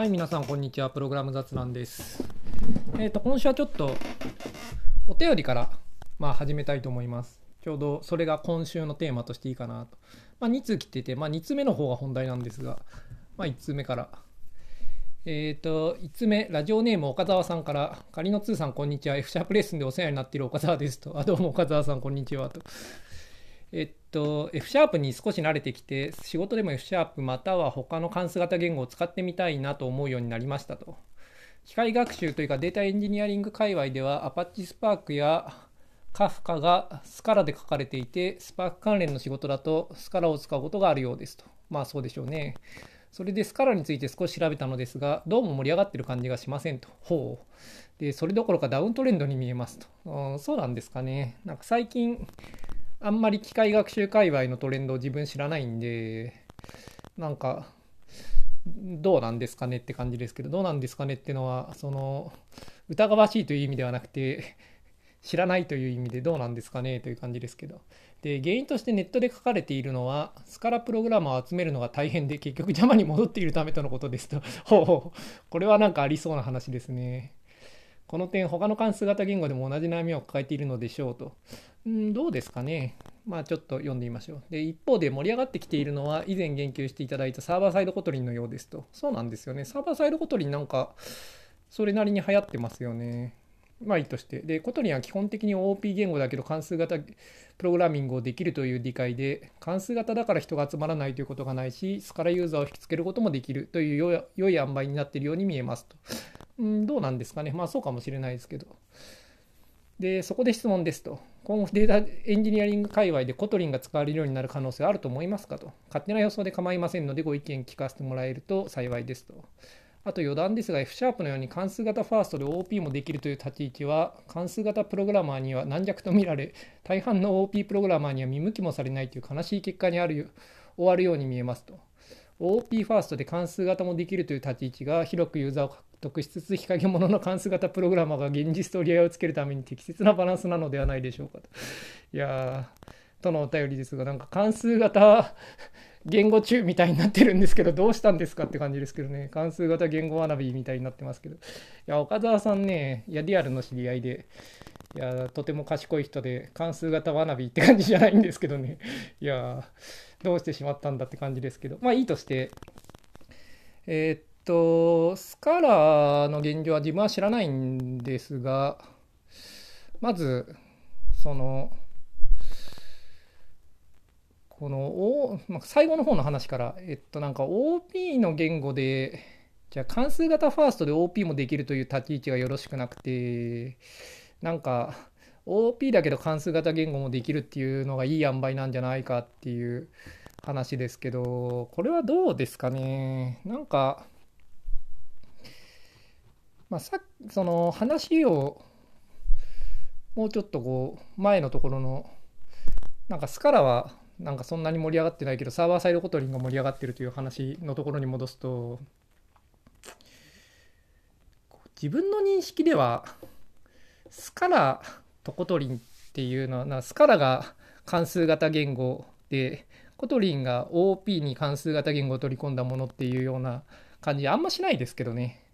はい、皆さん、こんにちは。プログラム雑談です。えっ、と、今週はちょっと、お便りから、まあ、始めたいと思います。ちょうど、それが今週のテーマとしていいかなと。まあ、2通来てて、まあ、2通目の方が本題なんですが、まあ、1通目から。えっ、と、1つ目、ラジオネーム岡澤さんから、仮の通さん、こんにちは。F シャープレッスンでお世話になっている岡澤ですと。あ、どうも岡澤さん、こんにちはと。えっと、F シャープに少し慣れてきて、仕事でも F シャープまたは他の関数型言語を使ってみたいなと思うようになりましたと。機械学習というかデータエンジニアリング界隈では Apache Spark や Kafka がスカラで書かれていて、Spark 関連の仕事だとスカラを使うことがあるようですと。まあそうでしょうね。それでスカラについて少し調べたのですが、どうも盛り上がってる感じがしませんと。ほう。で、それどころかダウントレンドに見えますと。うん、そうなんですかね。なんか最近、あんまり機械学習界隈のトレンドを自分知らないんで、なんか、どうなんですかねって感じですけど、どうなんですかねってのは、その、疑わしいという意味ではなくて、知らないという意味でどうなんですかねという感じですけど。で、原因としてネットで書かれているのは、スカラプログラマーを集めるのが大変で、結局 Java に戻っているためとのことですと。ほうほう。これはなんかありそうな話ですね。この点、他の関数型言語でも同じ悩みを抱えているのでしょうと。うん、どうですかね。まあちょっと読んでみましょう。で、一方で盛り上がってきているのは、以前言及していただいたサーバーサイド Kotlin のようですと。そうなんですよね。サーバーサイド Kotlin なんか、それなりに流行ってますよね。まあいいとして。で、コトリンは基本的に OP 言語だけど関数型プログラミングをできるという理解で、関数型だから人が集まらないということがないし、 Scala ユーザーを引きつけることもできるという良い良い塩梅になっているように見えますと。うん、どうなんですかね。まあそうかもしれないですけど。で、そこで質問ですと。今後データエンジニアリング界隈で Kotlin が使われるようになる可能性はあると思いますかと。勝手な予想で構いませんのでご意見聞かせてもらえると幸いですと。あと余談ですが F シャープのように関数型ファーストで OP もできるという立ち位置は関数型プログラマーには軟弱と見られ大半の OP プログラマーには見向きもされないという悲しい結果にある終わるように見えますと。OP ファーストで関数型もできるという立ち位置が広くユーザーを獲得しつつ日陰者の関数型プログラマーが現実と折り合いをつけるために適切なバランスなのではないでしょうかと。いやー、とのお便りですが、なんか関数型 言語中みたいになってるんですけど、どうしたんですかって感じですけどね、関数型言語学びみたいになってますけど。いや、岡澤さんね、いや、リアルの知り合いで、いや、とても賢い人で、関数型学びって感じじゃないんですけどね。いや、どうしてしまったんだって感じですけど、まあいいとして、えーっと、スカラーの現状は自分は知らないんですが、まず、その、この、O まあ、最後の方の話から、えっと、なんか OP の言語で、じゃあ関数型ファーストで OP もできるという立ち位置がよろしくなくて、なんか OP だけど関数型言語もできるっていうのがいい塩梅なんじゃないかっていう話ですけど、これはどうですかね？なんか、まあ、さその話をもうちょっとこう前のところのなんか Scala はなんかそんなに盛り上がってないけどサーバーサイド Kotlin が盛り上がってるという話のところに戻すと自分の認識では Scala と Kotlin っていうのはな Scala が関数型言語でコトリンが OP に関数型言語を取り込んだものっていうような感じあんましないですけどね。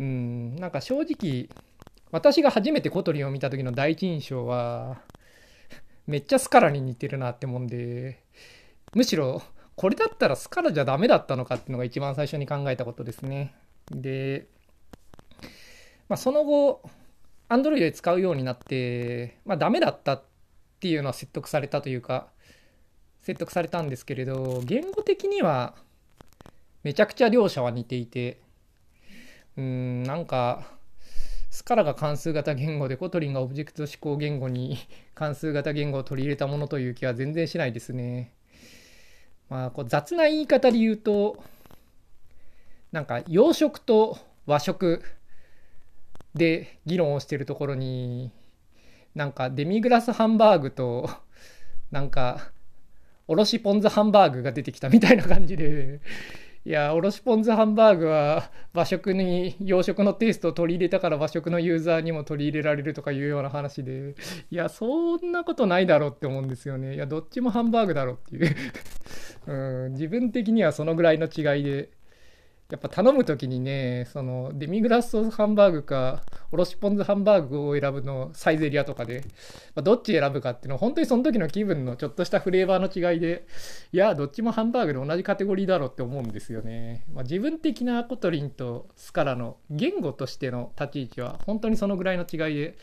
うん。なんか正直私が初めて Kotlin を見た時の第一印象はめっちゃ Scala に似てるなってもんでむしろこれだったら Scala じゃダメだったのかっていうのが一番最初に考えたことですね。で、まあ、その後 Android で使うようになってまあダメだったっていうのは説得されたというか説得されたんですけれど言語的にはめちゃくちゃ両者は似ていてうんなんか Scala が関数型言語で Kotlin がオブジェクト指向言語に関数型言語を取り入れたものという気は全然しないですね。まあこう雑な言い方で言うとなんか洋食と和食で議論をしてるところになんかデミグラスハンバーグとなんかおろしポン酢ハンバーグが出てきたみたいな感じでいや、おろしポン酢ハンバーグは和食に洋食のテイストを取り入れたから和食のユーザーにも取り入れられるとかいうような話で、いや、そんなことないだろうって思うんですよね。いや、どっちもハンバーグだろうっていう。うん、自分的にはそのぐらいの違いで、やっぱ頼む時にねそのデミグラスソースハンバーグかおろしポン酢ハンバーグを選ぶのサイゼリアとかで、まあ、どっち選ぶかっていうのは本当にその時の気分のちょっとしたフレーバーの違いでいやどっちもハンバーグで同じカテゴリーだろうって思うんですよね、まあ、自分的な Kotlin と Scala の言語としての立ち位置は本当にそのぐらいの違いで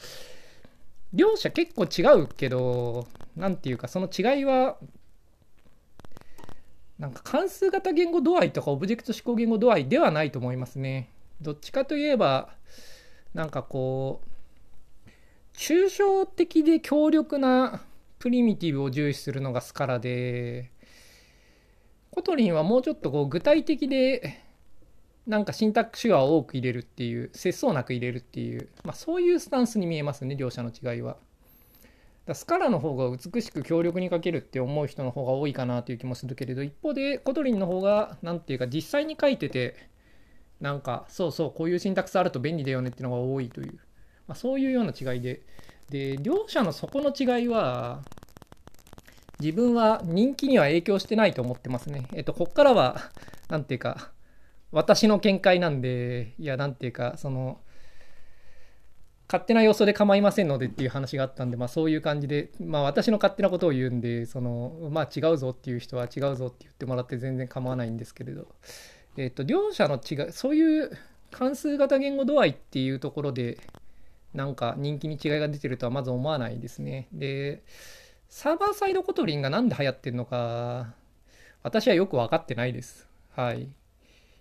両者結構違うけど何て言うかその違いはなんか関数型言語度合いとかオブジェクト指向言語度合いではないと思いますね。どっちかといえば、なんかこう、抽象的で強力なプリミティブを重視するのが Scala で、 Kotlin はもうちょっとこう具体的で、なんか syntax sugar を多く入れるっていう、節操なく入れるっていう、まあそういうスタンスに見えますね、両者の違いは。だ Scala の方が美しく強力に書けるって思う人の方が多いかなという気もするけれど一方で Kotlin の方が何て言うか実際に書いててなんかそうそうこういうシンタクスあると便利だよねっていうのが多いという、まあ、そういうような違いでで両者のそこの違いは自分は人気には影響してないと思ってますね。えっと、こっからは、何て言うか、私の見解なんで、いや、何て言うか、その、勝手な予想で構いませんのでっていう話があったんで、まあ、そういう感じで、まあ、私の勝手なことを言うんでその、まあ、違うぞっていう人は違うぞって言ってもらって全然構わないんですけれど、えーと、両者の違いそういう関数型言語度合いっていうところでなんか人気に違いが出てるとはまず思わないですね。でサーバーサイドコトリンが何で流行ってるのか私はよく分かってないです。はい。い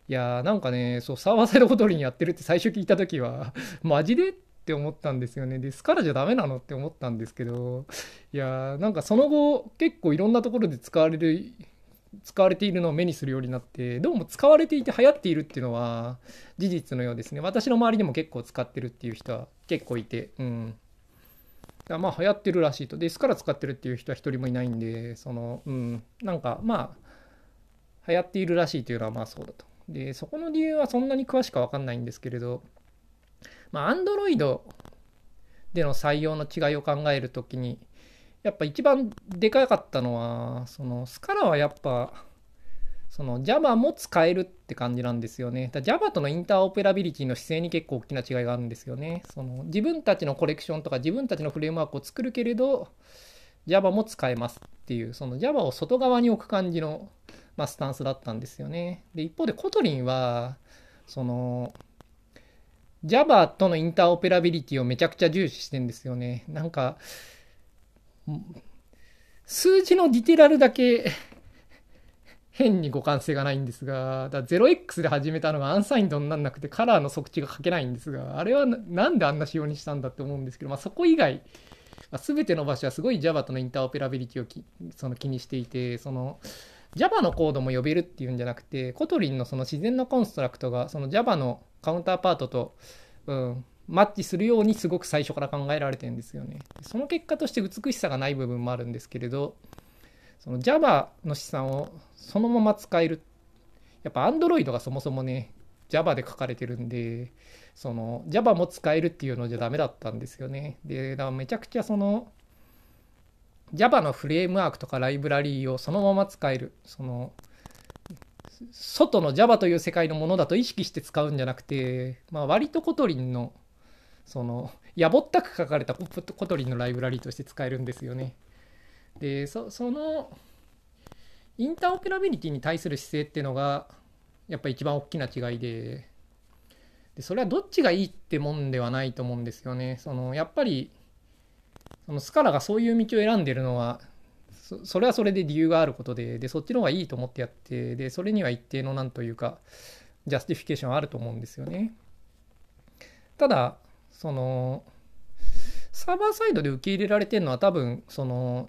やーなんかね、そう、サーバーサイドコトリンやってるって最初聞いた時は、マジで？って思ったんですよね。で、スカラじゃダメなのって思ったんですけど、いやなんかその後、結構いろんなところで使われる、使われているのを目にするようになって、どうも使われていて流行っているっていうのは事実のようですね。私の周りでも結構使ってるっていう人は結構いて、うん。まあ流行ってるらしいと。で、スカラ使ってるっていう人は一人もいないんで、その、うん、なんかまあ、流行っているらしいというのはまあそうだと。で、そこの理由はそんなに詳しくは分かんないんですけれど、まあ、Android での採用の違いを考えるときに、やっぱ一番でかかったのは、その Scala はやっぱ、その Java も使えるって感じなんですよね。Java とのインターオペラビリティの姿勢に結構大きな違いがあるんですよね。その自分たちのコレクションとか自分たちのフレームワークを作るけれど、Java も使えますっていう、その Java を外側に置く感じの、まあ、スタンスだったんですよね。で、一方で Kotlin は、その、Java とのインターオペラビリティをめちゃくちゃ重視してんですよね。なんか、数字のリテラルだけ 変に互換性がないんですが、だ 0x で始めたのが unsigned になんなくてカラーの即値が書けないんですが、あれはなんであんな仕様にしたんだって思うんですけど、まあ、そこ以外、まあ、全ての場所はすごい Java とのインターオペラビリティをきその気にしていて、その Java のコードも呼べるっていうんじゃなくて、 Kotlin のその自然な construct がその Java のカウンターパートと、うん、マッチするようにすごく最初から考えられてるんですよね。その結果として美しさがない部分もあるんですけれど、その Java の資産をそのまま使える。やっぱ Android がそもそもね、Java で書かれてるんで、その Java も使えるっていうのじゃダメだったんですよね。で、だからめちゃくちゃその Java のフレームワークとかライブラリーをそのまま使える。その外の Java という世界のものだと意識して使うんじゃなくて、まあ、割と Kotlin のそのやぼったく書かれた Kotlin のライブラリーとして使えるんですよね。でそのインターオペラビリティに対する姿勢っていうのがやっぱ一番大きな違いででそれはどっちがいいってもんではないと思うんですよね。そのやっぱりその Scala がそういう道を選んでるのはそれはそれで理由があることででそっちの方がいいと思ってやってでそれには一定のなんというか justification あると思うんですよねただそのサーバーサイドで受け入れられてるのは多分その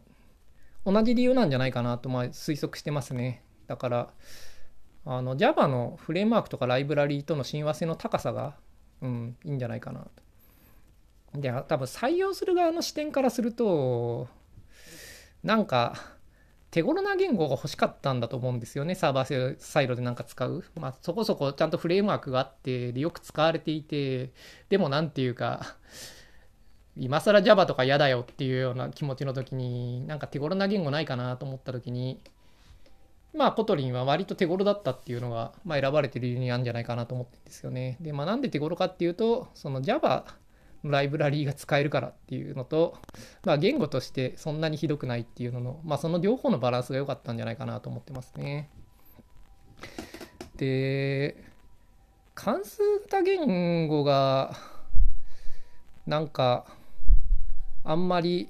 同じ理由なんじゃないかなとまあ推測してますねだからあの Java のフレームワークとかライブラリーとの親和性の高さが、うん、いいんじゃないかなと。で多分採用する側の視点からするとなんか手頃な言語が欲しかったんだと思うんですよねサーバーサイドでなんか使う、まあ、そこそこちゃんとフレームワークがあってでよく使われていてでも何て言うか今更 Java とか嫌だよっていうような気持ちの時になんか手頃な言語ないかなと思った時にまあ、 Kotlin は割と手頃だったっていうのが、まあ、選ばれてる理由にあるんじゃないかなと思ってるんですよね。で、まあ、なんで手頃かっていうと、その Java ライブラリーが使えるからっていうのと、まあ、言語としてそんなにひどくないっていうのの、まあ、その両方のバランスが良かったんじゃないかなと思ってますね。で、関数型言語が、なんか、あんまり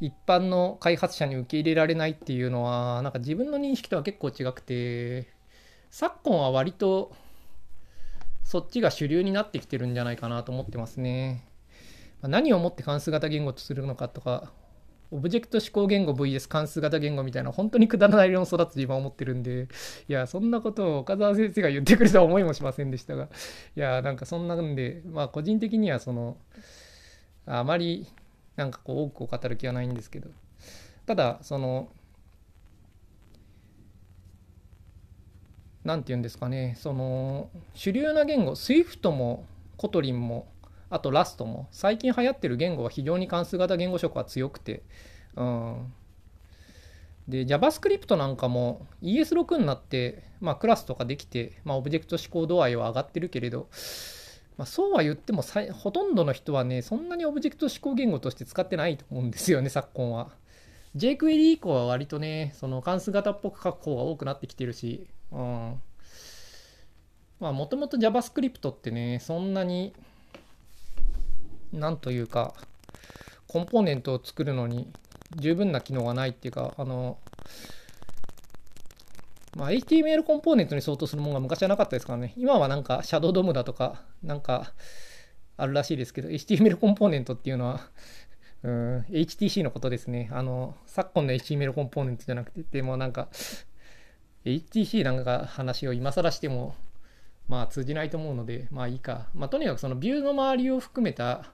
一般の開発者に受け入れられないっていうのは、なんか自分の認識とは結構違くて、昨今は割とそっちが主流になってきてるんじゃないかなと思ってますね。何をもって関数型言語とするのかとか、オブジェクト指向言語 VS 関数型言語みたいな本当にくだらない論争だと自分は思ってるんで、いや、そんなことを岡澤先生が言ってくれた思いもしませんでしたが、いや、なんかそんなんで、まあ個人的にはその、あまりなんかこう多くを語る気はないんですけどただその何て言うんですかねその主流な言語 Swift も Kotlin もあと Rust も最近流行ってる言語は非常に関数型言語色は強くてうんで JavaScript なんかも ES6 になって、まあ、クラスとかできて、まあ、オブジェクト指向度合いは上がってるけれどまあ、そうは言ってもほとんどの人はね、そんなにオブジェクト指向言語として使ってないと思うんですよね、昨今は。jQuery 以降は割とね、その関数型っぽく書く方が多くなってきてるし、うん。まあ、もともと JavaScript ってね、そんなに、なんというか、コンポーネントを作るのに十分な機能がないっていうか、あの、まあ、HTML コンポーネントに相当するものが昔はなかったですからね。今はなんか、シャドウドムだとか、なんか、あるらしいですけど、HTML コンポーネントっていうのは、うん、HTC のことですね。あの、昨今の HTML コンポーネントじゃなくて、でもなんか、HTC なんか話を今更しても、まあ通じないと思うので、まあいいか。まあとにかくそのビューの周りを含めた、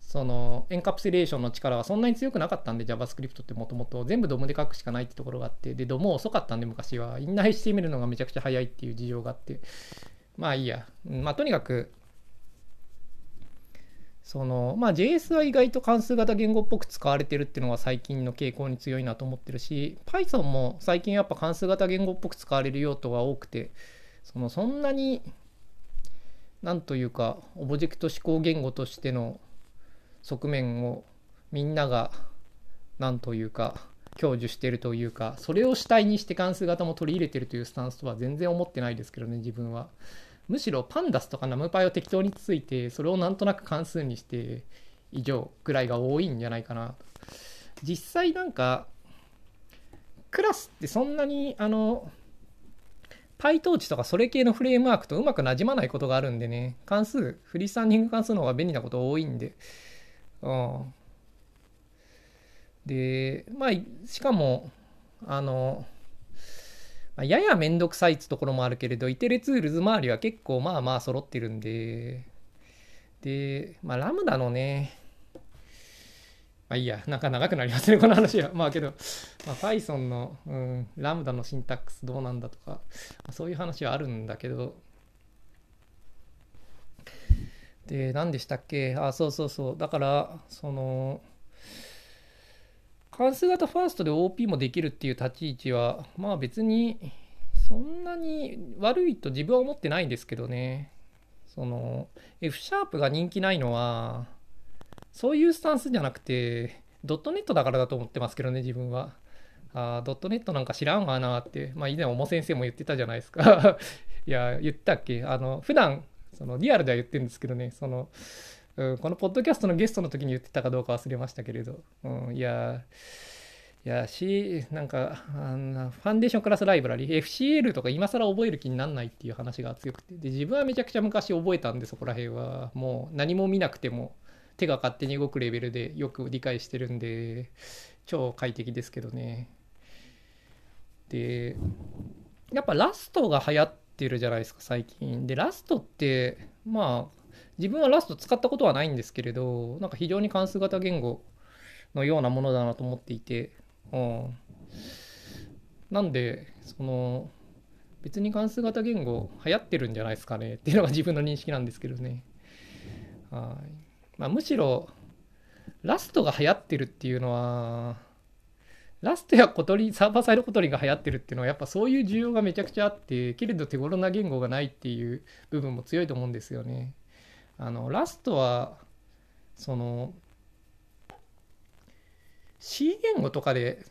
そのエンカプセレーションの力はそんなに強くなかったんで JavaScript ってもともと全部ドムで書くしかないってところがあってでドム遅かったんで昔は。インナー HTML のがめちゃくちゃ早いっていう事情があって。まあいいや。まあとにかくそのまあ JS は意外と関数型言語っぽく使われてるっていうのが最近の傾向に強いなと思ってるし Python も最近やっぱ関数型言語っぽく使われる用途が多くてそのそんなになんというかオブジェクト指向言語としての側面をみんなが何というか享受してるというかそれを主体にして関数型も取り入れてるというスタンスとは全然思ってないですけどね自分は。むしろパンダスとかナムパイを適当についてそれをなんとなく関数にして以上ぐらいが多いんじゃないかな実際なんかクラスってそんなにあの PyTorch とかそれ系のフレームワークとうまくなじまないことがあるんでね。関数フリースタンディング関数の方が便利なこと多いんで。うん。で、まあ、しかも、あの、ややめんどくさいってところもあるけれど、イテレツールズ周りは結構まあまあ揃ってるんで、で、まあ、ラムダのね、まあいいや、なんか長くなりますね、この話は。まあけど、まあ、Python の、うん、ラムダのシンタックスどうなんだとか、そういう話はあるんだけど、で、何でしたっけ？あ、そうそうそう。だから、その、関数型ファーストで OP もできるっていう立ち位置は、まあ別に、そんなに悪いと自分は思ってないんですけどね。その、F シャープが人気ないのは、そういうスタンスじゃなくて、ドットネットだからだと思ってますけどね、自分は。ああドットネットなんか知らんわなって、まあ以前、おも先生も言ってたじゃないですか。いや、言ったっけ？あの、普段そのリアルでは言ってるんですけどね、その、うん、このポッドキャストのゲストの時に言ってたかどうか忘れましたけれど、うん、いや、いや、し、なんか、あのファンデーションクラスライブラリ、FCL とか今更覚える気にならないっていう話が強くて、で、自分はめちゃくちゃ昔覚えたんで、そこら辺は、もう何も見なくても、手が勝手に動くレベルでよく理解してるんで、超快適ですけどね。で、やっぱラストが流行ってるじゃないですか最近。でラストってまあ自分はラスト使ったことはないんですけれどなんか非常に関数型言語のようなものだなと思っていて、うん、なんでその別に関数型言語流行ってるんじゃないですかねっていうのが自分の認識なんですけどね。はい、まあ、むしろラストが流行ってるっていうのはラストや小鳥サーバーサイド小鳥が流行ってるっていうのはやっぱそういう需要がめちゃくちゃあってけれど手頃な言語がないっていう部分も強いと思うんですよね。あのラストはその C 言語とかで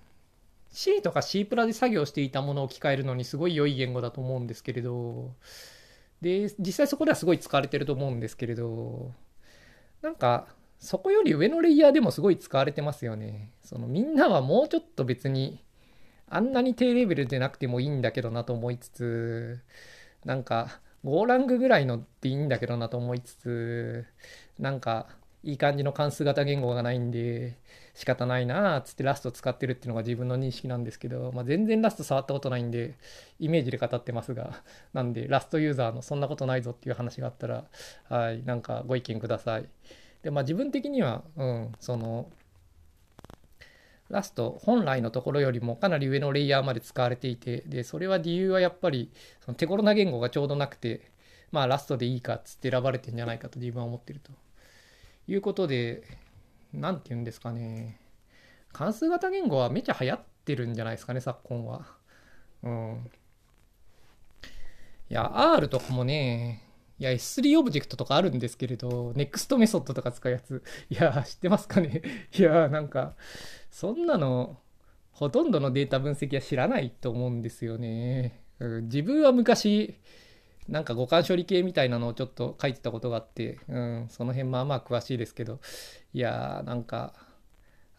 C とか C プラで作業していたものを置き換えるのにすごい良い言語だと思うんですけれどで実際そこではすごい使われてると思うんですけれどなんかそこより上のレイヤーでもすごい使われてますよね。そのみんなはもうちょっと別にあんなに低レベルでなくてもいいんだけどなと思いつつなんか5ラングぐらいのっていいんだけどなと思いつつなんかいい感じの関数型言語がないんで仕方ないなっつってラスト使ってるっていうのが自分の認識なんですけど、まあ、全然ラスト触ったことないんでイメージで語ってますがなんでラストユーザーのそんなことないぞっていう話があったらはいなんかご意見ください。でまあ自分的にはうんそのラスト本来のところよりもかなり上のレイヤーまで使われていてでそれは理由はやっぱりその手頃な言語がちょうどなくてまあラストでいいかっつって選ばれてんじゃないかと自分は思ってると。いうことで何て言うんですかね。関数型言語はめちゃ流行ってるんじゃないですかね昨今は。うん。いや R とかもねいや S3 オブジェクトとかあるんですけれど NEXT メソッドとか使うやついや知ってますかね？いやなんかそんなのほとんどのデータ分析は知らないと思うんですよね。うん、自分は昔なんか互換処理系みたいなのをちょっと書いてたことがあって、うん、その辺まあまあ詳しいですけどいやなんか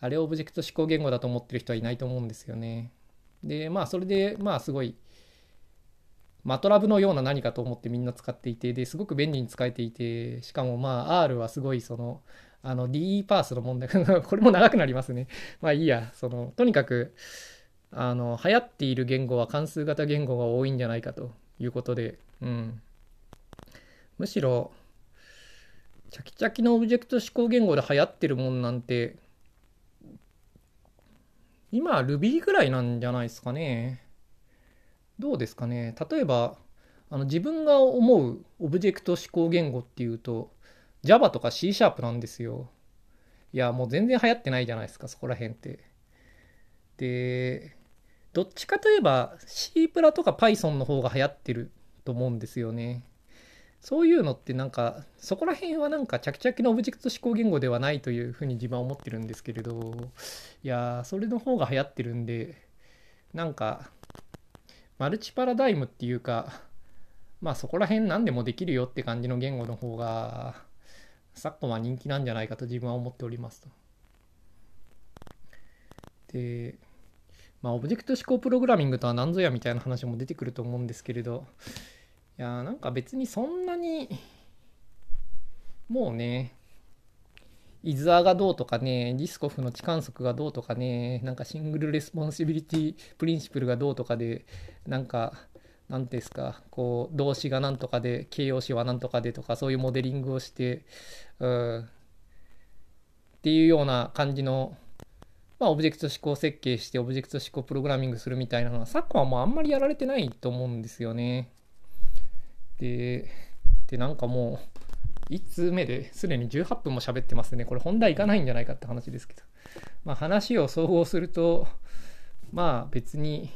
あれオブジェクト指向言語だと思ってる人はいないと思うんですよね。でまあそれでまあすごいマトラブのような何かと思ってみんな使っていてですごく便利に使えていてしかもまあ R はすごいそのあの DE パースの問題これも長くなりますね。まあいいや。そのとにかくあの流行っている言語は関数型言語が多いんじゃないかということで、うん、むしろチャキチャキのオブジェクト指向言語で流行ってるもんなんて今 Ruby ぐらいなんじゃないですかね。どうですかね？例えばあの自分が思うオブジェクト指向言語っていうと Java とか C シャープなんですよ。いや、もう全然流行ってないじゃないですか、そこら辺って。で、どっちかといえば C プラとか Python の方が流行ってると思うんですよね。そういうのってなんか、そこら辺はなんか、チャキチャキのオブジェクト指向言語ではないというふうに自分は思ってるんですけれど、いやそれの方が流行ってるんで、なんか、マルチパラダイムっていうか、まあそこら辺何でもできるよって感じの言語の方が、昨今は人気なんじゃないかと自分は思っておりますと。で、まあ、オブジェクト指向プログラミングとは何ぞやみたいな話も出てくると思うんですけれど、いやなんか別にそんなに、もうね、 is a がどうとかね、リスコフの置換則がどうとかね、なんか single responsibility principle がどうとかで、なんか何ですかこう動詞が何とかで形容詞は何とかでとかそういうモデリングをしてうんっていうような感じのまあ、オブジェクト指向設計してオブジェクト指向プログラミングするみたいなのは昨今はもうあんまりやられてないと思うんですよね。で、でなんかもう1通目ですでに18分も喋ってますね。これ本題いかないんじゃないかって話ですけど。まあ話を総合すると、まあ別に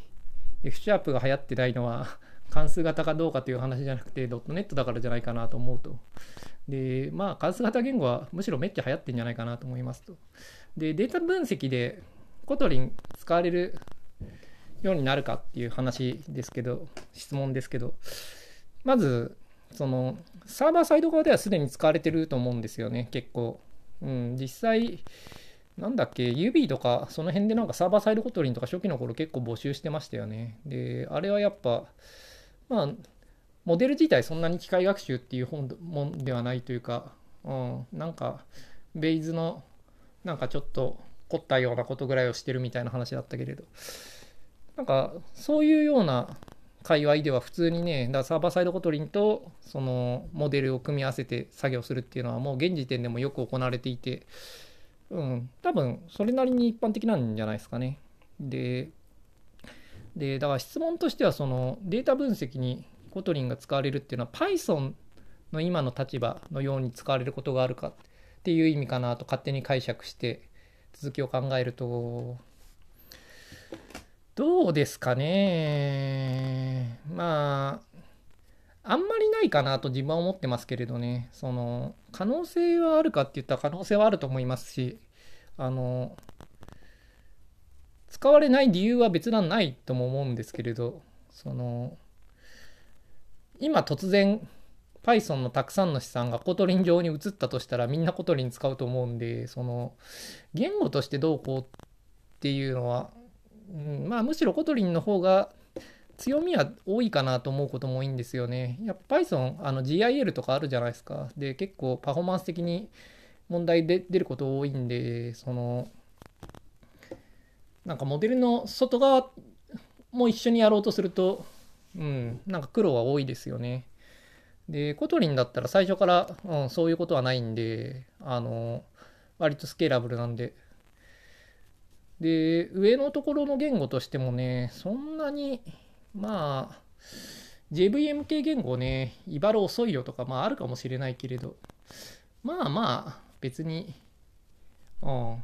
F シャープが流行ってないのは関数型かどうかという話じゃなくてドットネットだからじゃないかなと思うと。で、まあ関数型言語はむしろめっちゃ流行ってんじゃないかなと思いますと。で、データ分析で Kotlin 使われるようになるかっていう話ですけど、質問ですけど、まず、そのサーバーサイド側ではすでに使われてると思うんですよね、結構。うん、実際、なんだっけ、指とか、その辺でなんかサーバーサイド Kotlin とか初期の頃結構募集してましたよね。で、あれはやっぱ、まあ、モデル自体そんなに機械学習っていう本もんではないというか、うん、なんか、ベイズの、なんかちょっと凝ったようなことぐらいをしてるみたいな話だったけれど、なんか、そういうような界隈では普通にね、だサーバーサイドコトリンとそのモデルを組み合わせて作業するっていうのはもう現時点でもよく行われていて、うん、多分それなりに一般的なんじゃないですかね。で、でだから質問としてはそのデータ分析にKotlin が使われるっていうのは Python の今の立場のように使われることがあるかっていう意味かなと勝手に解釈して続きを考えるとどうですかね。まあ、あんまりないかなと自分は思ってますけれどね。その、可能性はあるかって言ったら可能性はあると思いますし、あの、使われない理由は別段ないとも思うんですけれど、その、今突然 Python のたくさんの資産が Kotlin 上に移ったとしたらみんな Kotlin 使うと思うんで、その、言語としてどうこうっていうのはうん、まあむしろ Kotlin の方が強みは多いかなと思うことも多いんですよね。やっぱ Python、あの GIL とかあるじゃないですか。で、結構パフォーマンス的に問題で出ること多いんで、その、なんかモデルの外側も一緒にやろうとすると、うん、なんか苦労は多いですよね。で、 Kotlin だったら最初から、うん、そういうことはないんで、あの、割とスケーラブルなんで、で、上のところの言語としてもね、そんなに、まあ、JVM 系言語ね、いばら遅いよとか、まああるかもしれないけれど、まあまあ、別に、うん、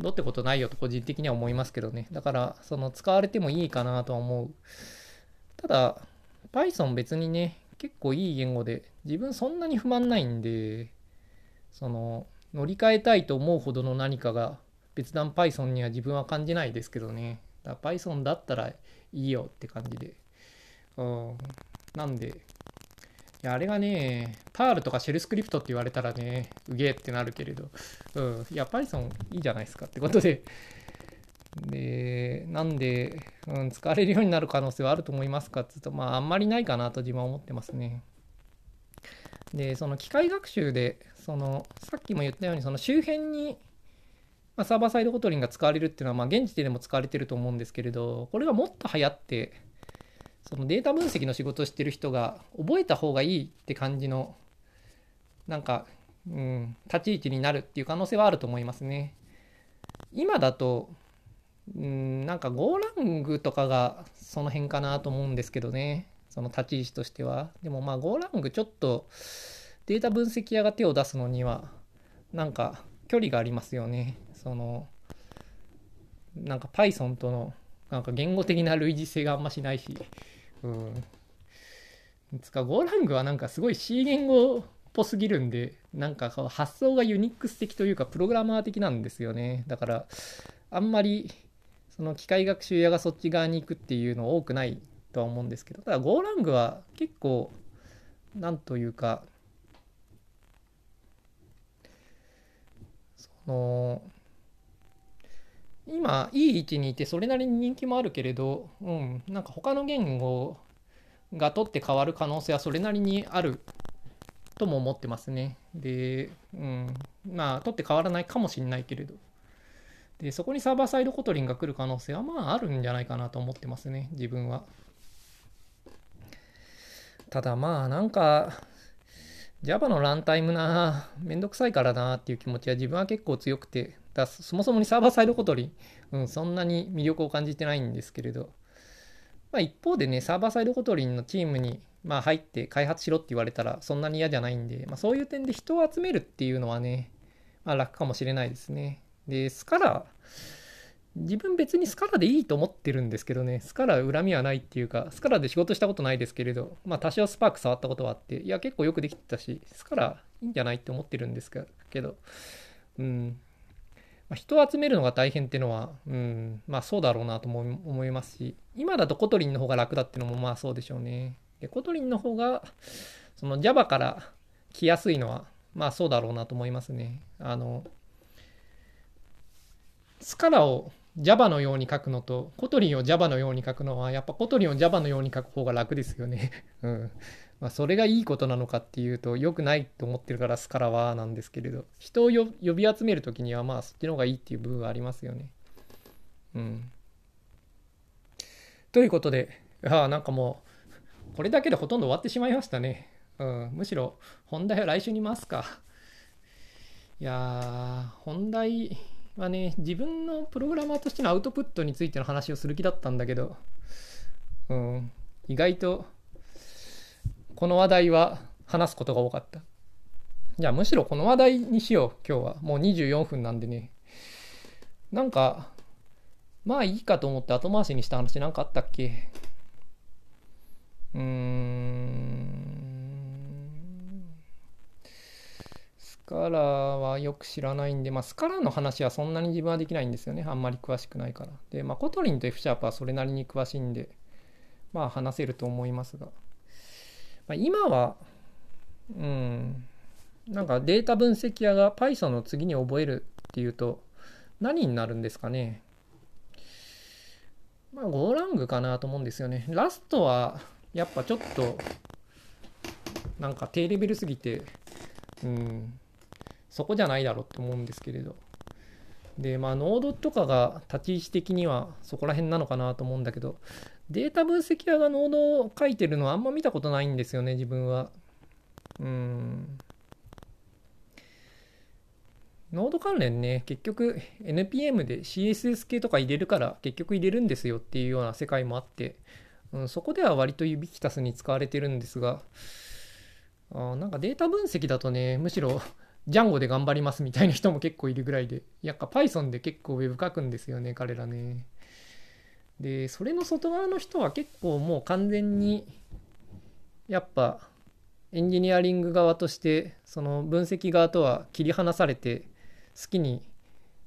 どうってことないよと個人的には思いますけどね。だから、その使われてもいいかなとは思う。ただ、Python 別にね、結構いい言語で、自分そんなに不満ないんで、その、乗り換えたいと思うほどの何かが別段 Python には自分は感じないですけどね。だ Python だったらいいよって感じで。うん。なんで、いや、あれがね、パールとかシェルスクリプトって言われたらね、うげえってなるけれど、うん。いや、Python いいじゃないですかってことで、で、なんで、うん、使われるようになる可能性はあると思いますかって言うと、まあ、あんまりないかなと自分は思ってますね。で、その機械学習で、その、さっきも言ったように、その周辺にまあ、サーバーサイドコトリンが使われるっていうのは、まあ、現時点でも使われてると思うんですけれど、これがもっと流行って、そのデータ分析の仕事をしてる人が覚えた方がいいって感じの、なんか、うん、立ち位置になるっていう可能性はあると思いますね。今だと、うん、なんか Go ラングとかがその辺かなと思うんですけどね。その立ち位置としては。でもまあ Go ラングちょっとデータ分析屋が手を出すのには、なんか距離がありますよね。そのなんか Python とのなんか言語的な類似性があんましないし、うん。つか、ゴーラングはなんかすごい C 言語っぽすぎるんで、なんか発想がユニックス的というか、プログラマー的なんですよね。だから、あんまり、その機械学習屋がそっち側に行くっていうの多くないとは思うんですけど、ただ、ゴーラングは結構、なんというか、その、今いい位置にいてそれなりに人気もあるけれど、うん、なんか他の言語が取って変わる可能性はそれなりにあるとも思ってますね。で、うん、まあ取って変わらないかもしれないけれど。で、そこにサーバーサイドコトリンが来る可能性はまああるんじゃないかなと思ってますね、自分は。ただまあなんか Java のランタイムな、めんどくさいからなっていう気持ちは自分は結構強くて、だそもそもにサーバーサイドコトリン、うん、そんなに魅力を感じてないんですけれど、まあ、一方でね、サーバーサイドコトリンのチームに、まあ、入って開発しろって言われたらそんなに嫌じゃないんで、まあ、そういう点で人を集めるっていうのはね、まあ、楽かもしれないですね。で、スカラ、自分別にスカラでいいと思ってるんですけどね、スカラ恨みはないっていうか、スカラで仕事したことないですけれど、まあ多少スパーク触ったことはあって、いや結構よくできてたし、スカラいいんじゃないって思ってるんですけど、うん、まあ、人を集めるのが大変っていうのは、うん、まあそうだろうなとも思いますし、今だと Kotlin の方が楽だっていうのもまあそうでしょうね。で、 Kotlin の方が、その Java から来やすいのは、まあそうだろうなと思いますね。あの、 Scala を Java のように書くのと、 Kotlin を Java のように書くのは、やっぱコトリンを Java のように書く方が楽ですよね。うん。まあ、それがいいことなのかっていうと良くないと思ってるからスカラはなんですけれど人を呼び集める時にはまあそっちの方がいいっていう部分はありますよね。うん。ということでああなんかもうこれだけでほとんど終わってしまいましたね。うん、むしろ本題は来週に回すか。いやー本題はね自分のプログラマーとしてのアウトプットについての話をする気だったんだけど、うん、意外とこの話題は話すことが多かった。じゃあむしろこの話題にしよう、今日は。もう24分なんでね。なんか、まあいいかと思って後回しにした話なんかあったっけ？うーん。 Scalaはよく知らないんで、まあ、 Scalaの話はそんなに自分はできないんですよね。あんまり詳しくないから。で、まあ、コトリンと F シャープはそれなりに詳しいんで、まあ、話せると思いますが。まあ、今は、うん、なんかデータ分析屋が Python の次に覚えるっていうと、何になるんですかね。まあ、ゴーラングかなと思うんですよね。ラストは、やっぱちょっと、なんか低レベルすぎて、うん、そこじゃないだろうって思うんですけれど。で、まあ、ノードとかが立ち位置的にはそこら辺なのかなと思うんだけど、データ分析屋がノードを書いてるのはあんま見たことないんですよね、自分は。うん。ノード関連ね、結局 NPM で CSS 系とか入れるから結局入れるんですよっていうような世界もあって、うん、そこでは割とユビキタスに使われてるんですが、あなんかデータ分析だとね、むしろジャンゴで頑張りますみたいな人も結構いるぐらいで、やっぱ Python で結構 Web 書くんですよね、彼らね。で、それの外側の人は結構もう完全に、やっぱエンジニアリング側として、その分析側とは切り離されて、好きに、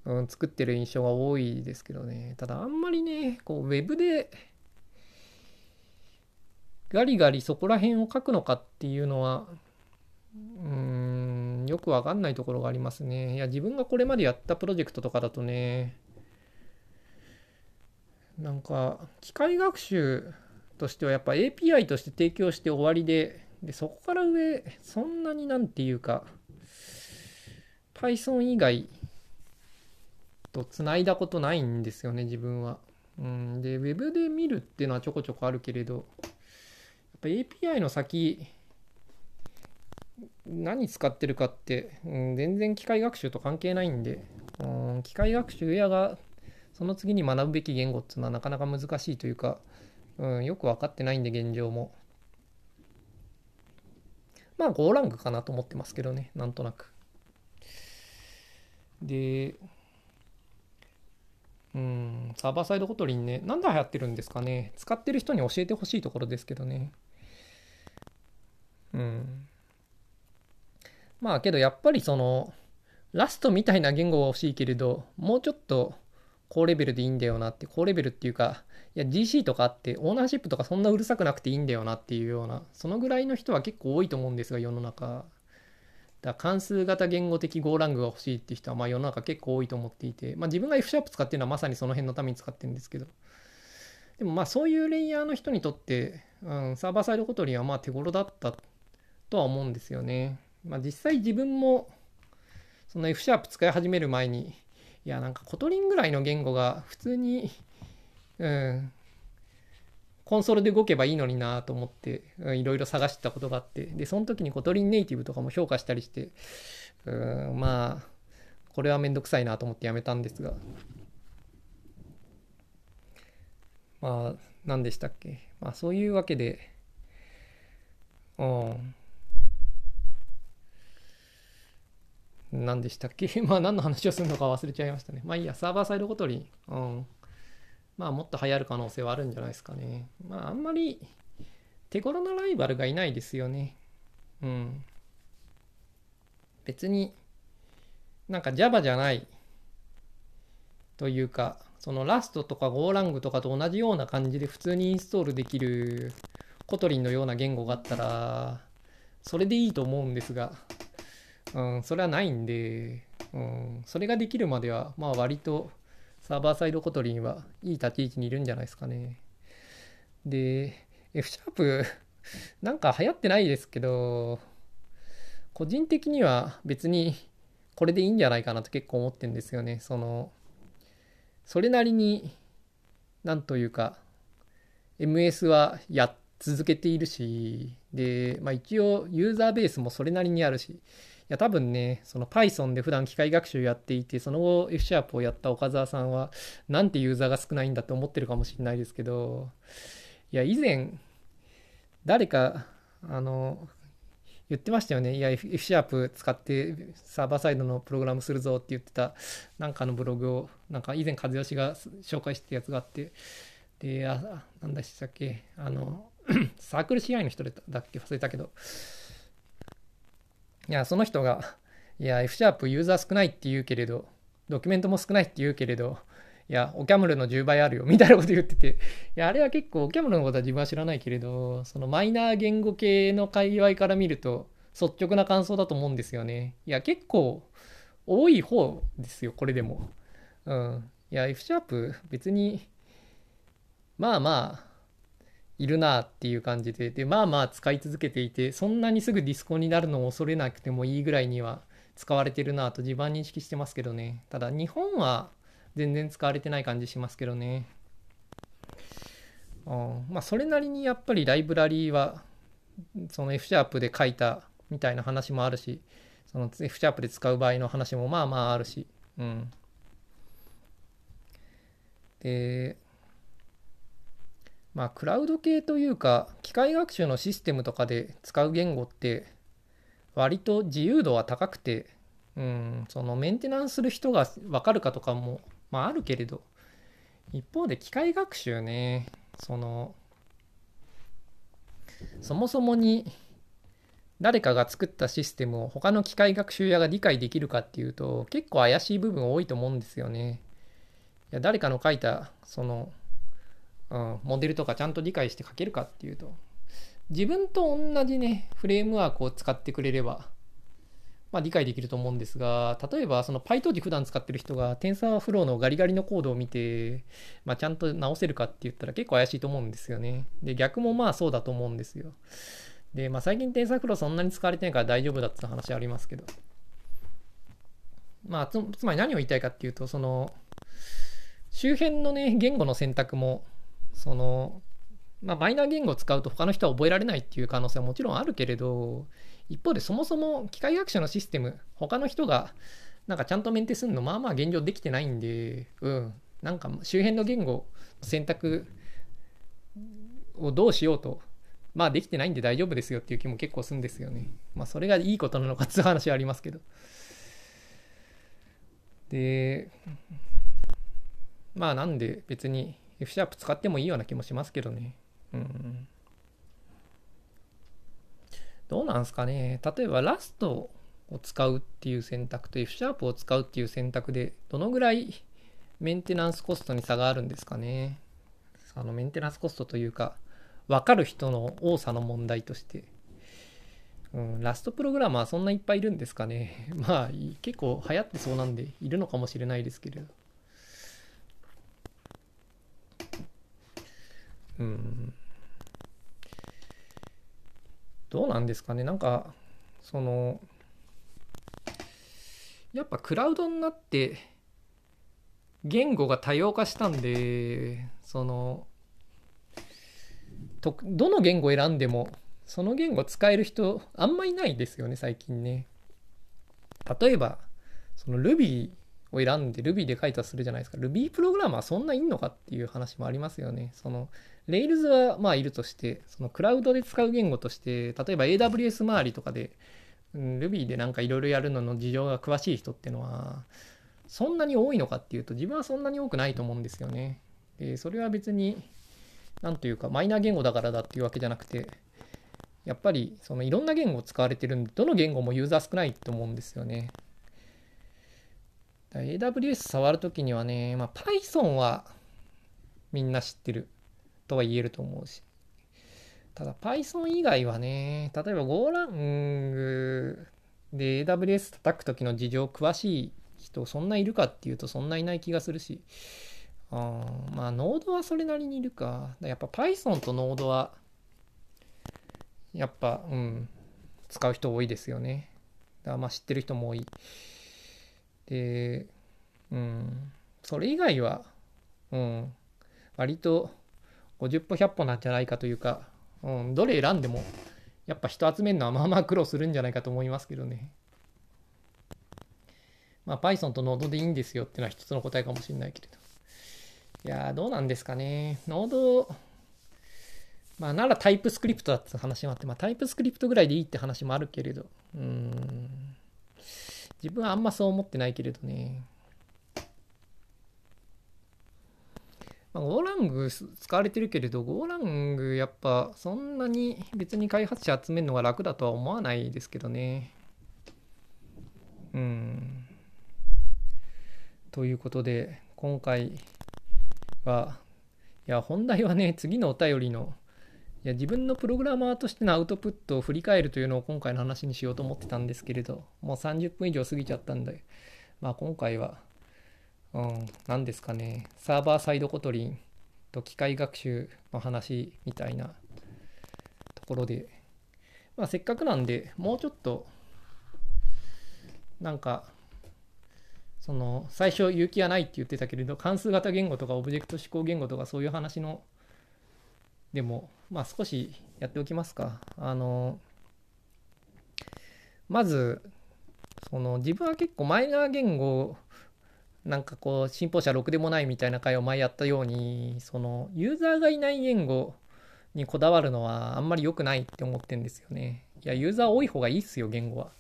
うん、作ってる印象が多いですけどね。ただあんまりね、こう、ウェブで、ガリガリそこら辺を書くのかっていうのは、うーん、よくわかんないところがありますね。いや、自分がこれまでやったプロジェクトとかだとね、なんか、機械学習としてはやっぱ API として提供して終わりで、で、そこから上、そんなになんていうか、Python 以外と繋いだことないんですよね、自分は。うん、で、Web で見るっていうのはちょこちょこあるけれど、やっぱ API の先、何使ってるかって、うん、全然機械学習と関係ないんで、うん、機械学習やがその次に学ぶべき言語っていうのはなかなか難しいというか、うん、よく分かってないんで現状も。まあ5ランクかなと思ってますけどね、なんとなく。で、うん、サーバーサイドコトリンね、なんで流行ってるんですかね。使ってる人に教えてほしいところですけどね。うん。まあけどやっぱりその、ラストみたいな言語が欲しいけれど、もうちょっと高レベルでいいんだよなって、高レベルっていうか、いや GC とかあってオーナーシップとかそんなうるさくなくていいんだよなっていうような、そのぐらいの人は結構多いと思うんですが、世の中。だ関数型言語的ゴーラングが欲しいっていう人はまあ世の中結構多いと思っていて、まあ、自分が F シャープ使ってるのはまさにその辺のために使ってるんですけどでもまあそういうレイヤーの人にとって、うん、サーバーサイドコトリンはまあ手頃だったとは思うんですよね。まあ、実際自分もその F シャープ使い始める前にいやなんか Kotlin ぐらいの言語が普通に、うん、コンソールで動けばいいのになと思って、いろいろ探してたことがあって、で、その時に Kotlin Native とかも評価したりして、うん、まあ、これはめんどくさいなと思ってやめたんですが、まあ、何でしたっけ。まあ、そういうわけで、うん。何でしたっけ？まあ何の話をするのか忘れちゃいましたね。まあいいや、サーバーサイドコトリン。うん。まあもっと流行る可能性はあるんじゃないですかね。まああんまり手頃なライバルがいないですよね。うん。別になんか Java じゃないというか、その Rust とか Golang とかと同じような感じで普通にインストールできる Kotlin のような言語があったら、それでいいと思うんですが、うん、それはないんで、うん、それができるまでは、まあ割とサーバーサイド Kotlin はいい立ち位置にいるんじゃないですかね。で、F シャープ なんか流行ってないですけど、個人的には別にこれでいいんじゃないかなと結構思ってんですよね。その、それなりに、なんというか、MS はや続けているし、で、まあ一応ユーザーベースもそれなりにあるし、や、多分ね、その Python で普段機械学習やっていて、その後 F シャープをやった岡澤さんは、なんてユーザーが少ないんだって思ってるかもしれないですけど、いや、以前、誰か、あの、言ってましたよね。いや、F シャープ使ってサーバーサイドのプログラムするぞって言ってた、なんかのブログを、なんか以前、和義が紹介してたやつがあって、で、あ、なんだしたっけ、あの、サークル CI の人だっけ？忘れたけど、いや、その人が、いや、F シャープユーザー少ないって言うけれど、ドキュメントも少ないって言うけれど、いや、オキャムルの10倍あるよ、みたいなこと言ってて、いや、あれは結構、オキャムルのことは自分は知らないけれど、そのマイナー言語系の界隈から見ると、率直な感想だと思うんですよね。いや、結構、多い方ですよ、これでも。うん。いや、F シャープ、別に、まあまあ、いるなっていう感じで、で、まあまあ使い続けていて、そんなにすぐディスコになるのを恐れなくてもいいぐらいには使われてるなと自分は認識してますけどね。ただ、日本は、全然使われてない感じしますけどね。うん、まあそれなりにやっぱりライブラリーはその F シャープで書いたみたいな話もあるしその F シャープで使う場合の話もまあまああるし、うん。で、まあクラウド系というか機械学習のシステムとかで使う言語って割と自由度は高くて、うん、そのメンテナンスする人が分かるかとかもまああるけれど、一方で機械学習ね、その、そもそもに誰かが作ったシステムを他の機械学習屋が理解できるかっていうと結構怪しい部分多いと思うんですよね。いや誰かの書いたその、うん、モデルとかちゃんと理解して書けるかっていうと自分と同じねフレームワークを使ってくれればまあ、理解できると思うんですが、例えばその PyTorch 普段使ってる人が TensorFlow のガリガリのコードを見て、まあ、ちゃんと直せるかって言ったら結構怪しいと思うんですよね。で、逆もまあそうだと思うんですよ。で、まあ最近 TensorFlow そんなに使われてないから大丈夫だって話ありますけど。まあつ、つまり何を言いたいかっていうと、その、周辺のね、言語の選択も、その、まあ、マイナー言語を使うと他の人は覚えられないっていう可能性はもちろんあるけれど、一方でそもそも機械学習のシステム、他の人がなんかちゃんとメンテするのまあまあ現状できてないんで、うん、なんか周辺の言語選択をどうしようと、まあできてないんで大丈夫ですよっていう気も結構するんですよね。まあそれがいいことなのかっていう話はありますけど。で、まあなんで別に F シャープ使ってもいいような気もしますけどね。うん。どうなんすかね。例えばラストを使うっていう選択と F シャープを使うっていう選択でどのぐらいメンテナンスコストに差があるんですかね。あのメンテナンスコストというか分かる人の多さの問題として。うん、ラストプログラマーそんないっぱいいるんですかね。まあ結構流行ってそうなんでいるのかもしれないですけれど。どうなんですかね。なんかそのやっぱクラウドになって言語が多様化したんでそのとどの言語を選んでもその言語使える人あんまいないですよね最近ね。例えばその Ruby を選んで Ruby で書いたとするじゃないですか。Ruby プログラマーそんないんのかっていう話もありますよね。その Rails はまあいるとして、そのクラウドで使う言語として、例えば AWS 周りとかで、うん、Ruby でなんかいろいろやるのの事情が詳しい人っていうのは、そんなに多いのかっていうと、自分はそんなに多くないと思うんですよね。で、それは別に、なんというか、マイナー言語だからだっていうわけじゃなくて、やっぱりそのいろんな言語使われてるんで、どの言語もユーザー少ないと思うんですよね。AWS 触るときにはね、まあ、Python はみんな知ってる。とは言えると思うし。ただ Python 以外はね、例えば GoLang で AWS 叩く時の事情詳しい人そんないるかっていうとそんないない気がするし。あまあ、ノードはそれなりにいるか。やっぱ Python とノードは、やっぱ、うん、使う人多いですよね。だまあ知ってる人も多い。で、うん、それ以外は、うん、割と50歩100歩なんじゃないかというか、うん、どれ選んでもやっぱ人集めるのはまあまあ苦労するんじゃないかと思いますけどね。まあ Python と Node でいいんですよっていうのは一つの答えかもしれないけれど。いやどうなんですかね。Node、まあ、ならタイプスクリプトだって話もあって、まあ、タイプスクリプトぐらいでいいって話もあるけれど、うん。自分はあんまそう思ってないけれどね。まあ、ゴーラング使われてるけれど、ゴーラングやっぱそんなに別に開発者集めるのが楽だとは思わないですけどね。うん。ということで、今回は、いや、本題はね、次のお便りの、いや、自分のプログラマーとしてのアウトプットを振り返るというのを今回の話にしようと思ってたんですけれど、もう30分以上過ぎちゃったんで、まあ今回は、うん、何ですかね、サーバーサイドコトリンと機械学習の話みたいなところで、まあせっかくなんで、もうちょっと、なんか、その最初勇気はないって言ってたけれど関数型言語とかオブジェクト指向言語とかそういう話のでもまあ少しやっておきますか。あのまずその自分は結構マイナー言語なんかこう信奉者ろくでもないみたいな回を前やったようにそのユーザーがいない言語にこだわるのはあんまり良くないって思ってんですよね。いやユーザー多い方がいいっすよ言語は。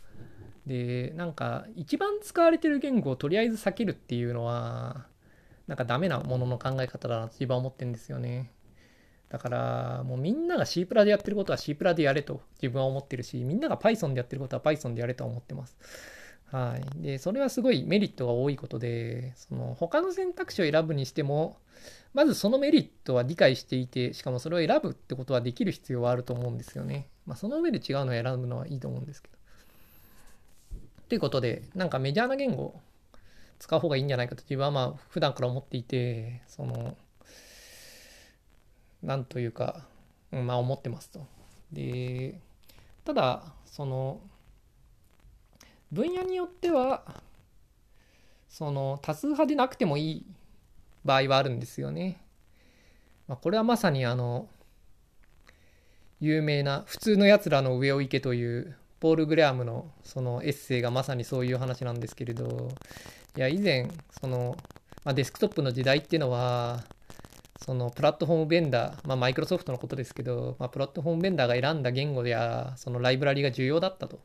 でなんか一番使われてる言語をとりあえず避けるっていうのはなんかダメなものの考え方だなと自分は思ってんですよね。だからもうみんなが C プラでやってることは C プラでやれと自分は思ってるしみんなが Python でやってることは Python でやれと思ってます。はい。で、それはすごいメリットが多いことで、その他の選択肢を選ぶにしても、まずそのメリットは理解していて、しかもそれを選ぶってことはできる必要はあると思うんですよね。まあ、その上で違うのを選ぶのはいいと思うんですけど。ということで、なんかメジャーな言語使う方がいいんじゃないかと自分はまあ普段から思っていて、その、なんというか、うん、まあ思ってますと。で、ただ、その、分野によっては、その多数派でなくてもいい場合はあるんですよね。まあ、これはまさにあの、有名な普通のやつらの上を行けというポール・グレアムのそのエッセイがまさにそういう話なんですけれどいや以前その、まあ、デスクトップの時代っていうのはそのプラットフォームベンダー、まあ、マイクロソフトのことですけど、まあ、プラットフォームベンダーが選んだ言語やそのライブラリが重要だったと。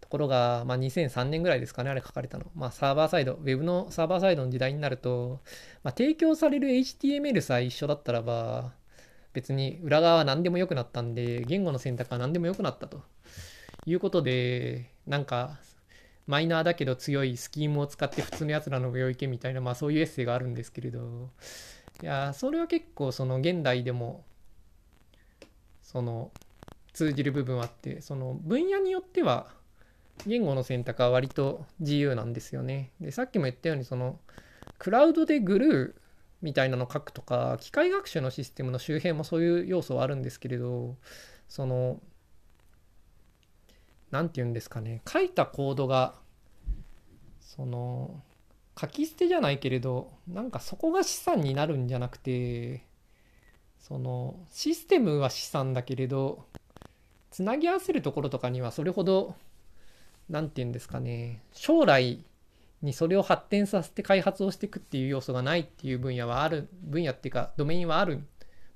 ところが、まあ、2003年ぐらいですかね、あれ書かれたの。まあ、サーバーサイド、ウェブのサーバーサイドの時代になると、まあ、提供される HTML さえ一緒だったらば、別に裏側は何でも良くなったんで、言語の選択は何でも良くなったと。いうことで、なんか、マイナーだけど強いスキームを使って普通のやつらの上を行けみたいな、まあそういうエッセイがあるんですけれど、いや、それは結構その現代でも、その、通じる部分はあって、その分野によっては、言語の選択は割と自由なんですよね。で、さっきも言ったように、その、クラウドでグルーみたいなの書くとか、機械学習のシステムの周辺もそういう要素はあるんですけれど、その、何て言うんですかね書いたコードがその書き捨てじゃないけれどなんかそこが資産になるんじゃなくてそのシステムは資産だけれどつなぎ合わせるところとかにはそれほど何て言うんですかね。将来にそれを発展させて開発をしていくっていう要素がないっていう分野はある分野っていうかドメインはある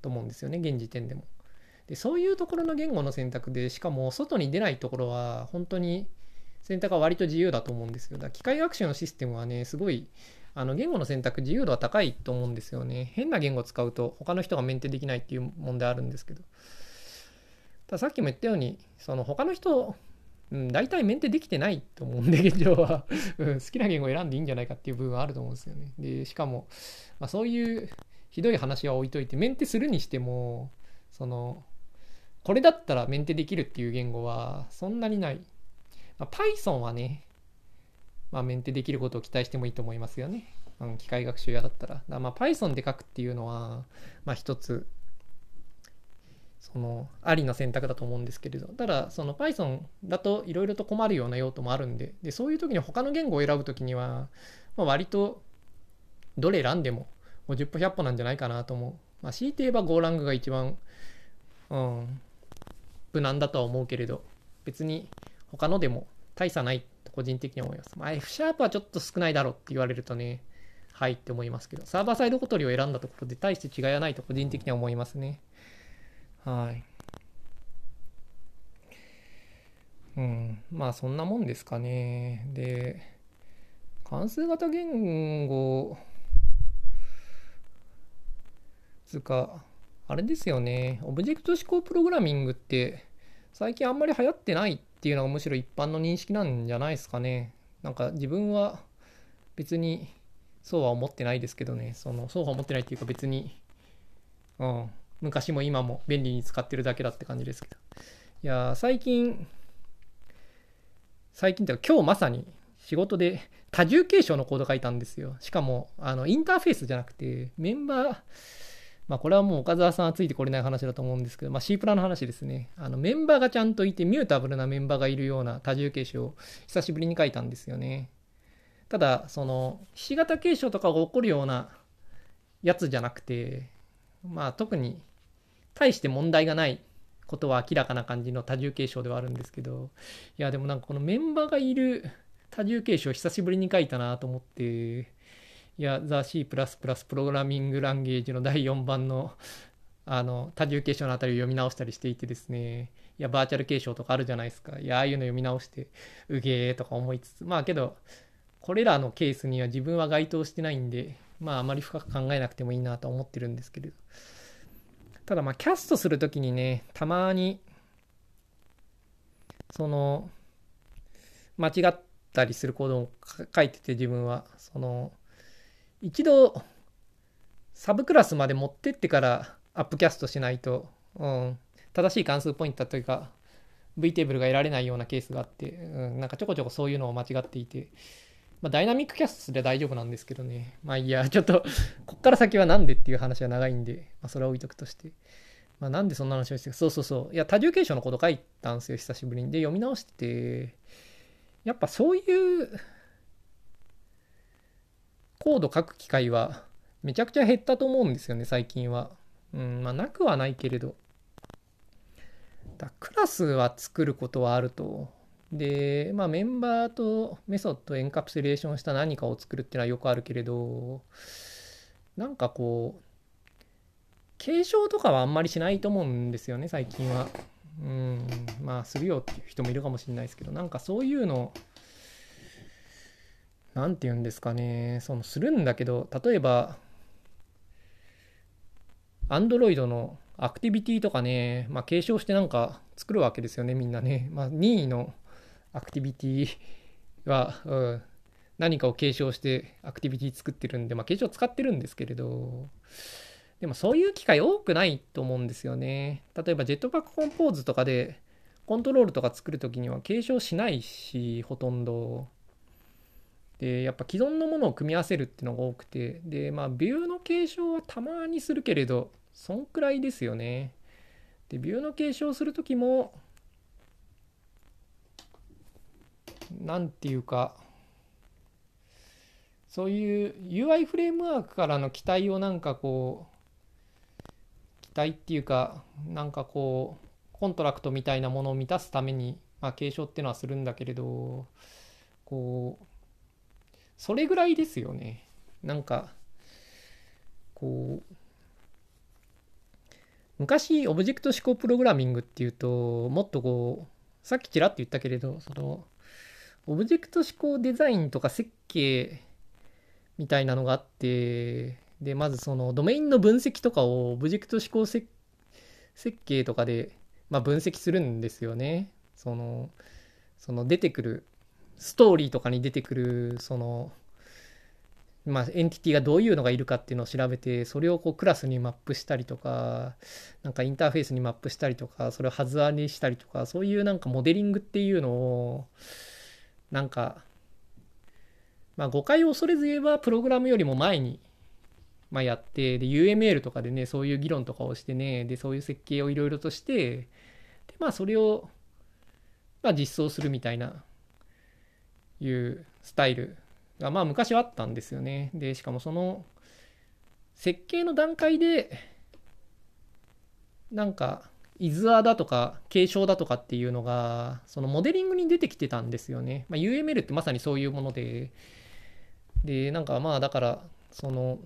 と思うんですよね現時点でも。でそういうところの言語の選択でしかも外に出ないところは本当に選択は割と自由だと思うんですよ。だから機械学習のシステムはねすごいあの言語の選択自由度は高いと思うんですよね。変な言語を使うと他の人がメンテできないっていう問題あるんですけど。たださっきも言ったようにその他の人うん、大体メンテできてないと思うんで、現状はうん、好きな言語を選んでいいんじゃないかっていう部分はあると思うんですよね。で、しかも、まあ、そういうひどい話は置いといて、メンテするにしても、その、これだったらメンテできるっていう言語はそんなにない。まあ、Python はね、まあ、メンテできることを期待してもいいと思いますよね。うん、機械学習屋だったら。だまあ Python で書くっていうのは、まあ一つ、その、ありの選択だと思うんですけれど、ただ、その Python だといろいろと困るような用途もあるんで、で、そういう時に他の言語を選ぶ時には、まあ、割と、どれ選んでも、50歩100歩なんじゃないかなと思う。まあ、強いて言えば GoLang が一番、うん、無難だとは思うけれど、別に他のでも大差ないと個人的に思います。まあ、F シャープはちょっと少ないだろうって言われるとね、はいって思いますけど、サーバーサイド小鳥を選んだところで大して違いはないと個人的には思いますね。はい。うん、まあそんなもんですかね。で、関数型言語つか、あれですよね、オブジェクト思考プログラミングって最近あんまり流行ってないっていうのがむしろ一般の認識なんじゃないですかね。なんか自分は別にそうは思ってないですけどね、そのそうは思ってないっていうか別に、うん、昔も今も便利に使ってるだけだって感じですけど。いや、最近、最近っていうか今日まさに仕事で多重継承のコード書いたんですよ。しかも、あの、インターフェースじゃなくて、メンバー、まあこれはもう岡澤さんはついてこれない話だと思うんですけど、まあ C プラの話ですね。あの、メンバーがちゃんといてミュータブルなメンバーがいるような多重継承を久しぶりに書いたんですよね。ただ、その、ひし形継承とかが起こるようなやつじゃなくて、まあ特に大して問題がないことは明らかな感じの多重継承ではあるんですけど、いや、でもなんかこのメンバーがいる多重継承久しぶりに書いたなと思って、いや、ザ・ C++ プログラミングランゲージの第4番のあの多重継承のあたりを読み直したりしていてですね、いや、バーチャル継承とかあるじゃないですか。いや、ああいうの読み直して、うげーとか思いつつ、まあけど、これらのケースには自分は該当してないんで、まああまり深く考えなくてもいいなと思ってるんですけれど。ただまあキャストするときにね、たまに、その、間違ったりするコードを書いてて自分は、その、一度、サブクラスまで持ってってからアップキャストしないと、うん、正しい関数ポインターというか、V テーブルが得られないようなケースがあって、うん、なんかちょこちょこそういうのを間違っていて、まあ、ダイナミックキャストで大丈夫なんですけどね。まあいや、ちょっと、こっから先はなんでっていう話は長いんで、まあそれは置いとくとして。まあなんでそんな話をしてそうそうそう。いや、多重継承のこと書いたんですよ、久しぶりに。で、読み直してて、やっぱそういうコード書く機会はめちゃくちゃ減ったと思うんですよね、最近は。うん、まあなくはないけれど。だクラスは作ることはあるとで、まあ、メンバーとメソッドエンカプセレーションした何かを作るっていうのはよくあるけれど、なんかこう、継承とかはあんまりしないと思うんですよね、最近は。うん、まあ、するよっていう人もいるかもしれないですけど、なんかそういうの、なんて言うんですかね、そのするんだけど、例えば、Android のアクティビティとかね、まあ、継承してなんか作るわけですよね、みんなね。まあ、任意のアクティビティは、うん、何かを継承してアクティビティ作ってるんで、まあ、継承使ってるんですけれど、でもそういう機会多くないと思うんですよね。例えば、 Jetpack Compose とかで、コントロールとか作るときには継承しないし、ほとんど。で、やっぱ既存のものを組み合わせるっていうのが多くて、で、まあ、ビューの継承はたまにするけれど、そんくらいですよね。で、ビューの継承するときも、何て言うかそういう UI フレームワークからの期待をなんかこう期待っていうかなんかこうコントラクトみたいなものを満たすために、まあ、継承っていうのはするんだけれどこうそれぐらいですよね。なんかこう昔オブジェクト指向プログラミングっていうともっとこうさっきちらっと言ったけれどそのオブジェクト指向デザインとか設計みたいなのがあって、で、まずそのドメインの分析とかをオブジェクト指向設計とかで、まあ、分析するんですよね。その、その出てくる、ストーリーとかに出てくる、その、まあ、エンティティがどういうのがいるかっていうのを調べて、それをこうクラスにマップしたりとか、なんかインターフェースにマップしたりとか、それを外割りしたりとか、そういうなんかモデリングっていうのを、なんか、まあ、誤解を恐れず言えば、プログラムよりも前に、まあ、やって、で、UML とかでね、そういう議論とかをしてね、で、そういう設計をいろいろとして、で、まあ、それを、まあ、実装するみたいな、いうスタイルが、まあ、昔はあったんですよね。で、しかもその、設計の段階で、なんか、イズアだとか継承だとかっていうのがそのモデリングに出てきてたんですよね。まあ、UML ってまさにそういうものででなんかまあだからその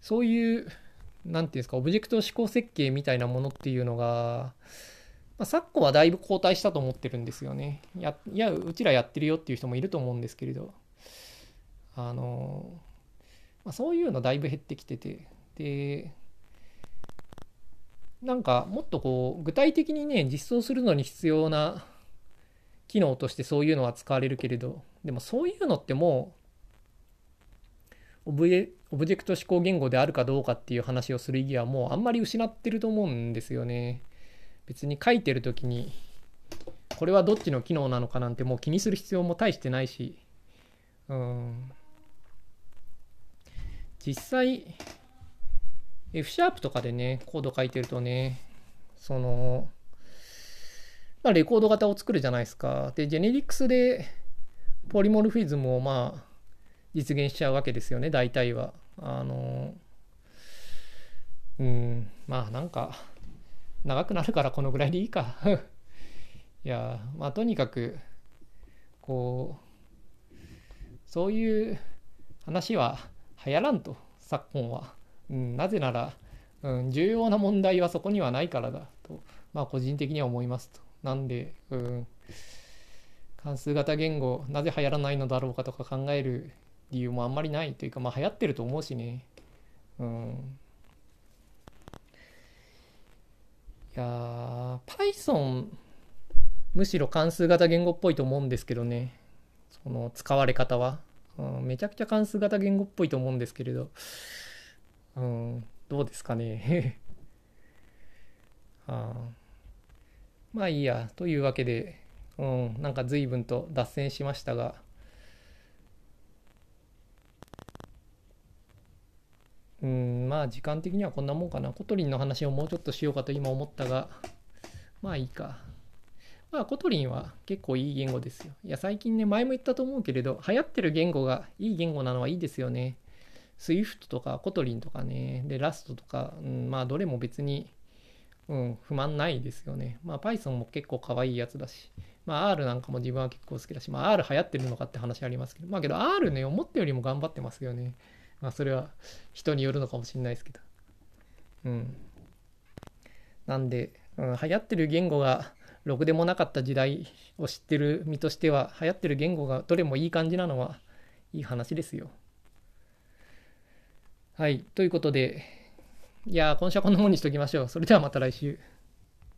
そういう何ていうんですか、オブジェクト指向設計みたいなものっていうのが、まあ、昨今はだいぶ後退したと思ってるんですよね。やいや、うちらやってるよっていう人もいると思うんですけれど、あの、まあ、そういうのだいぶ減ってきてて、で、なんかもっとこう具体的にね実装するのに必要な機能としてそういうのは使われるけれどでもそういうのってもうオブジェクト指向言語であるかどうかっていう話をする意義はもうあんまり失ってると思うんですよね。別に書いてる時にこれはどっちの機能なのかなんてもう気にする必要も大してないしうん実際 F シャープとかでねコード書いてるとねそのまあレコード型を作るじゃないですか。でジェネリックスでポリモルフィズムをまあ実現しちゃうわけですよね大体は。あのうんまあなんか長くなるからこのぐらいでいいか。いやまあとにかくこうそういう話は流行らんと昨今は、うん、なぜなら、うん、重要な問題はそこにはないからだとまあ個人的には思いますと。なんで、うん、関数型言語なぜ流行らないのだろうかとか考える理由もあんまりないというかまあ流行ってると思うしね。うん。いや Python むしろ関数型言語っぽいと思うんですけどね。その使われ方は、うん、めちゃくちゃ関数型言語っぽいと思うんですけれど、うん、どうですかね あ、まあいいやというわけで、うん、なんか随分と脱線しましたがうん、まあ時間的にはこんなもんかな。 Kotlin の話をもうちょっとしようかと今思ったが、まあいいか。まあ Kotlin は結構いい言語ですよ。いや最近ね、前も言ったと思うけれど、流行ってる言語がいい言語なのはいいですよね。Swift とか Kotlin とかね、で、 Rust とか、うん、まあどれも別に、うん、不満ないですよね。まあ Python も結構可愛いやつだし、まあ R なんかも自分は結構好きだし、まあ R 流行ってるのかって話ありますけど、まあけど R ね、思ったよりも頑張ってますよね。まあそれは人によるのかもしれないですけど。うん。なんで、うん、流行ってる言語がろくでもなかった時代を知ってる身としては、流行ってる言語がどれもいい感じなのはいい話ですよ。はい。ということで、いや今週はこんなもんにしときましょう。それではまた来週。